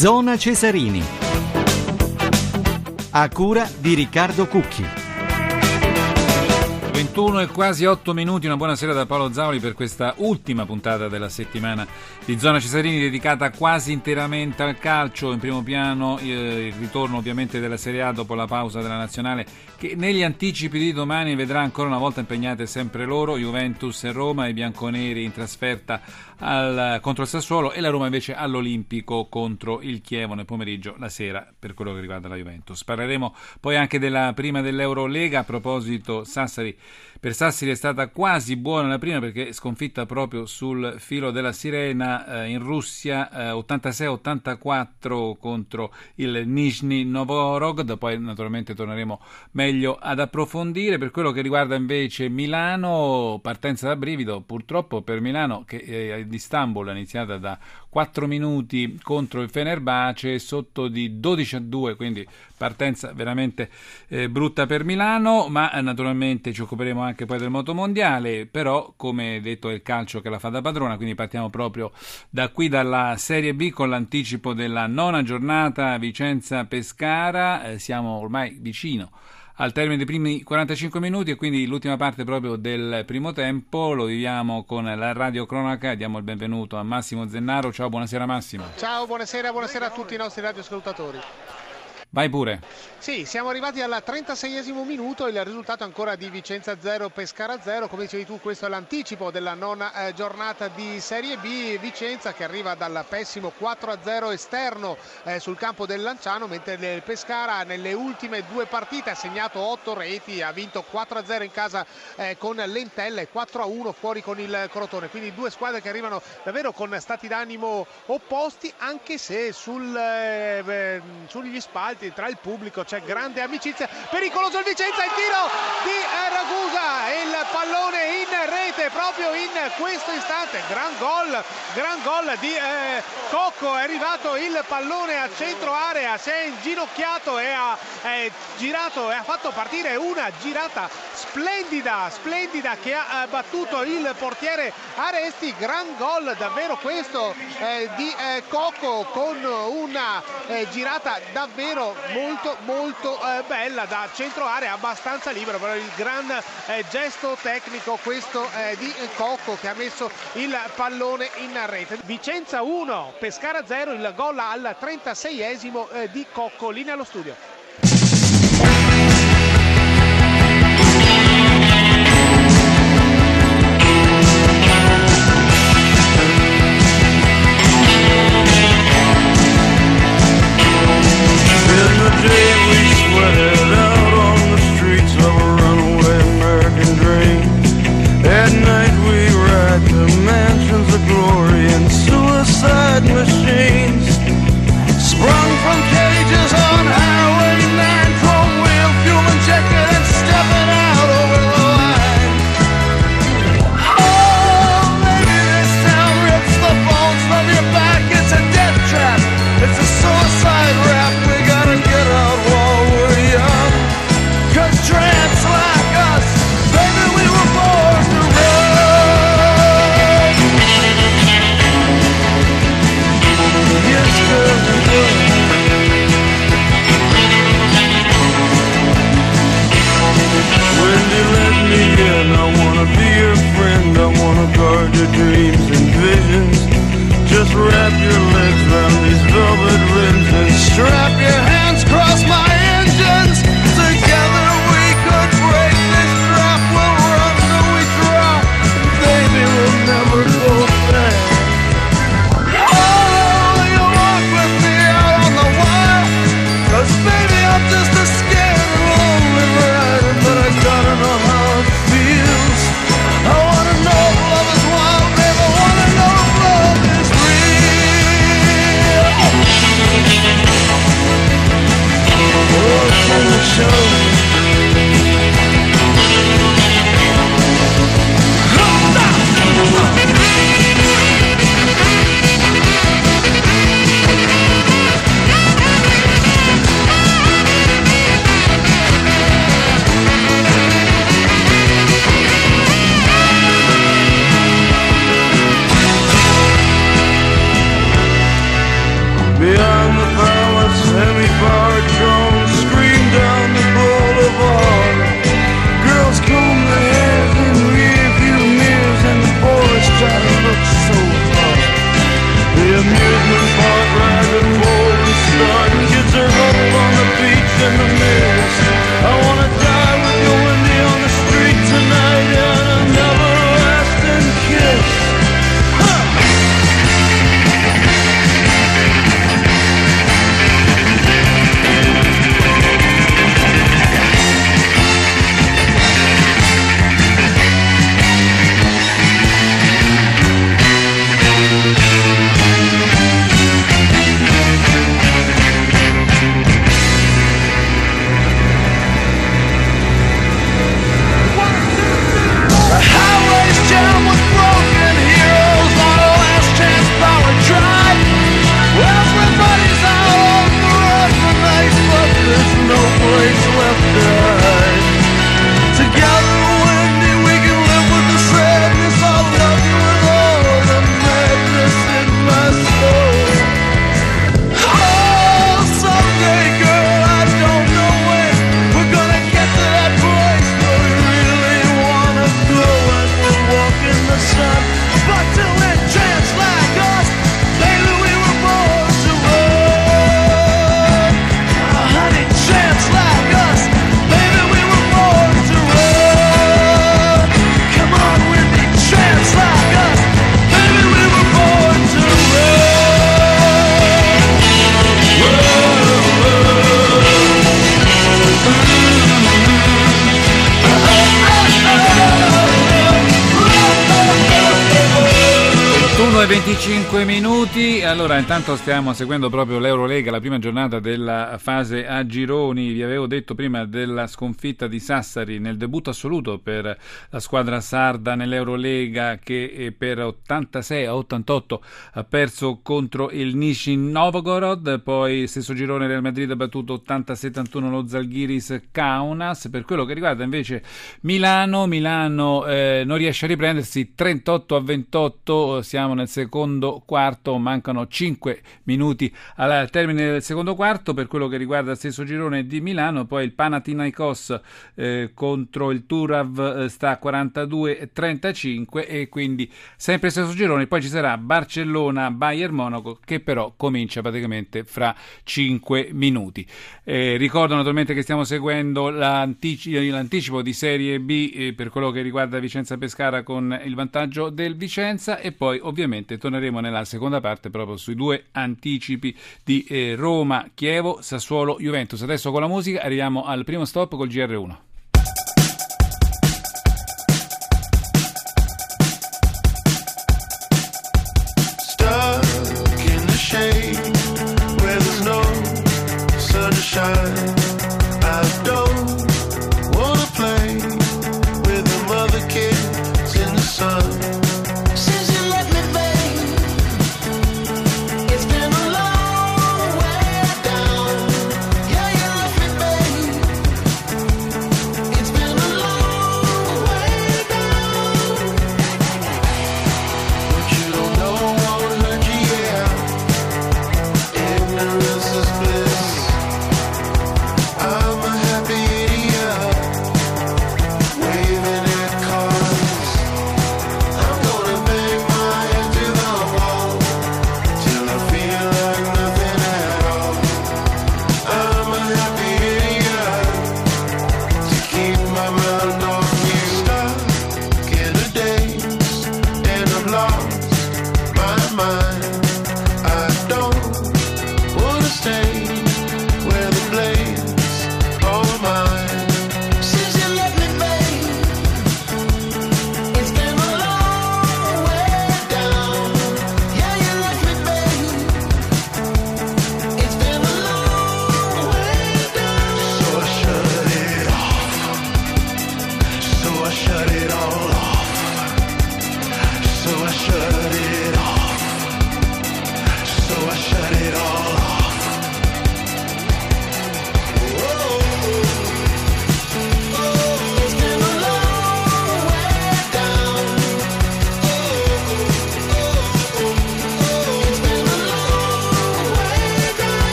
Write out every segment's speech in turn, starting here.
Zona Cesarini. A cura di Riccardo Cucchi. 21 e quasi 8 minuti, una buonasera da Paolo Zauli per questa ultima puntata della settimana di Zona Cesarini dedicata quasi interamente al calcio, in primo piano eh, il ritorno ovviamente della Serie A dopo la pausa della Nazionale che negli anticipi di domani vedrà ancora una volta impegnate sempre loro, Juventus e Roma, i bianconeri in trasferta al, contro il Sassuolo e la Roma invece all'Olimpico contro il Chievo nel pomeriggio, la sera per quello che riguarda la Juventus. Parleremo poi anche della prima dell'Eurolega, a proposito Sassari per Sassari è stata quasi buona la prima perché sconfitta proprio sul filo della sirena eh, in Russia eh, 86-84 contro il Nizhny Novgorod, poi naturalmente torneremo meglio ad approfondire. Per quello che riguarda invece Milano, partenza da brivido. Purtroppo per Milano che eh, di Istanbul è iniziata da 4 minuti contro il Fenerbahce sotto di 12 a 2, quindi partenza veramente eh, brutta per Milano, ma eh, naturalmente ci occuperemo anche poi del motomondiale, però come detto è il calcio che la fa da padrona, quindi partiamo proprio da qui dalla Serie B con l'anticipo della nona giornata Vicenza-Pescara, eh, siamo ormai vicino al termine dei primi 45 minuti e quindi l'ultima parte proprio del primo tempo. Lo viviamo con la radio cronaca. Diamo il benvenuto a Massimo Zennaro. Ciao buonasera Massimo. Ciao buonasera buonasera a tutti i nostri radioascoltatori Vai pure. Sì, siamo arrivati al 36esimo minuto, il risultato ancora di Vicenza 0, Pescara 0, come dicevi tu questo è l'anticipo della nona eh, giornata di Serie B, Vicenza che arriva dal pessimo 4-0 esterno eh, sul campo del Lanciano, mentre il Pescara nelle ultime due partite ha segnato 8 reti, ha vinto 4-0 in casa eh, con Lentella e 4-1 fuori con il Crotone, quindi due squadre che arrivano davvero con stati d'animo opposti, anche se sul, eh, sugli spalti tra il pubblico c'è grande amicizia pericoloso il Vicenza il tiro di Ragusa il pallone in rete proprio in questo istante gran gol gran gol di eh, Cocco. È arrivato il pallone a centro area si è inginocchiato e ha eh, girato e ha fatto partire una girata splendida splendida che ha eh, battuto il portiere Aresti. Gran gol davvero questo eh, di eh, Cocco con una eh, girata davvero molto molto bella da centro area abbastanza libero però il gran gesto tecnico questo eh, di Cocco che ha messo il pallone in rete. Vicenza 1 Pescara 0 il gol al 36esimo eh, di Cocco. Linea allo studio 21 e 25 minuti, allora intanto stiamo seguendo proprio l'Eurolega, la prima giornata della fase a gironi, vi avevo detto prima della sconfitta di Sassari nel debutto assoluto per la squadra sarda nell'Eurolega che eh, per 86 a 88 ha perso contro il Nishin Novgorod, poi stesso girone Real Madrid ha battuto 80-71 lo Zalgiris Kaunas, per quello che riguarda invece Milano, Milano eh, non riesce a riprendersi. 38 a 28, siamo siamo nel secondo quarto, mancano 5 minuti al termine del secondo quarto per quello che riguarda il stesso girone di Milano, poi il Panathinaikos eh, contro il Turav eh, sta a 42-35 e quindi sempre stesso girone, poi ci sarà Barcellona-Bayern Monaco che però comincia praticamente fra 5 minuti. Eh, ricordo naturalmente che stiamo seguendo l'antici- l'anticipo di Serie B eh, per quello che riguarda Vicenza Pescara con il vantaggio del Vicenza e poi ovviamente torneremo nella seconda parte proprio sui due anticipi di eh, Roma, Chievo, Sassuolo, Juventus. Adesso con la musica arriviamo al primo stop col GR1. fleur.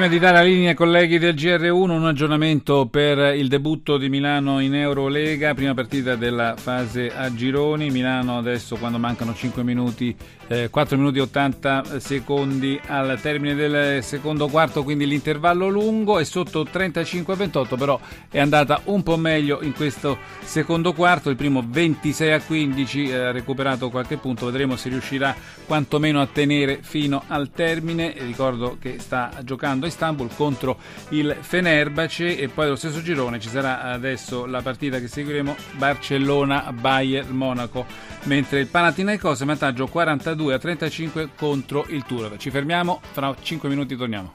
Prima di dare la linea ai colleghi del GR1, un aggiornamento per il debutto di Milano in Eurolega, prima partita della fase a gironi. Milano adesso quando mancano 5 minuti, eh, 4 minuti e 80 secondi al termine del secondo quarto, quindi l'intervallo lungo è sotto 35 a 28, però è andata un po' meglio in questo secondo quarto, il primo 26 a 15 eh, ha recuperato qualche punto, vedremo se riuscirà quantomeno a tenere fino al termine. Ricordo che sta giocando Istanbul contro il Fenerbahce. E poi dello stesso girone ci sarà adesso la partita che seguiremo Barcellona-Bayern Monaco. Mentre il Panathinaikos è in vantaggio 42 a 35 contro il Turov. Ci fermiamo, fra 5 minuti torniamo.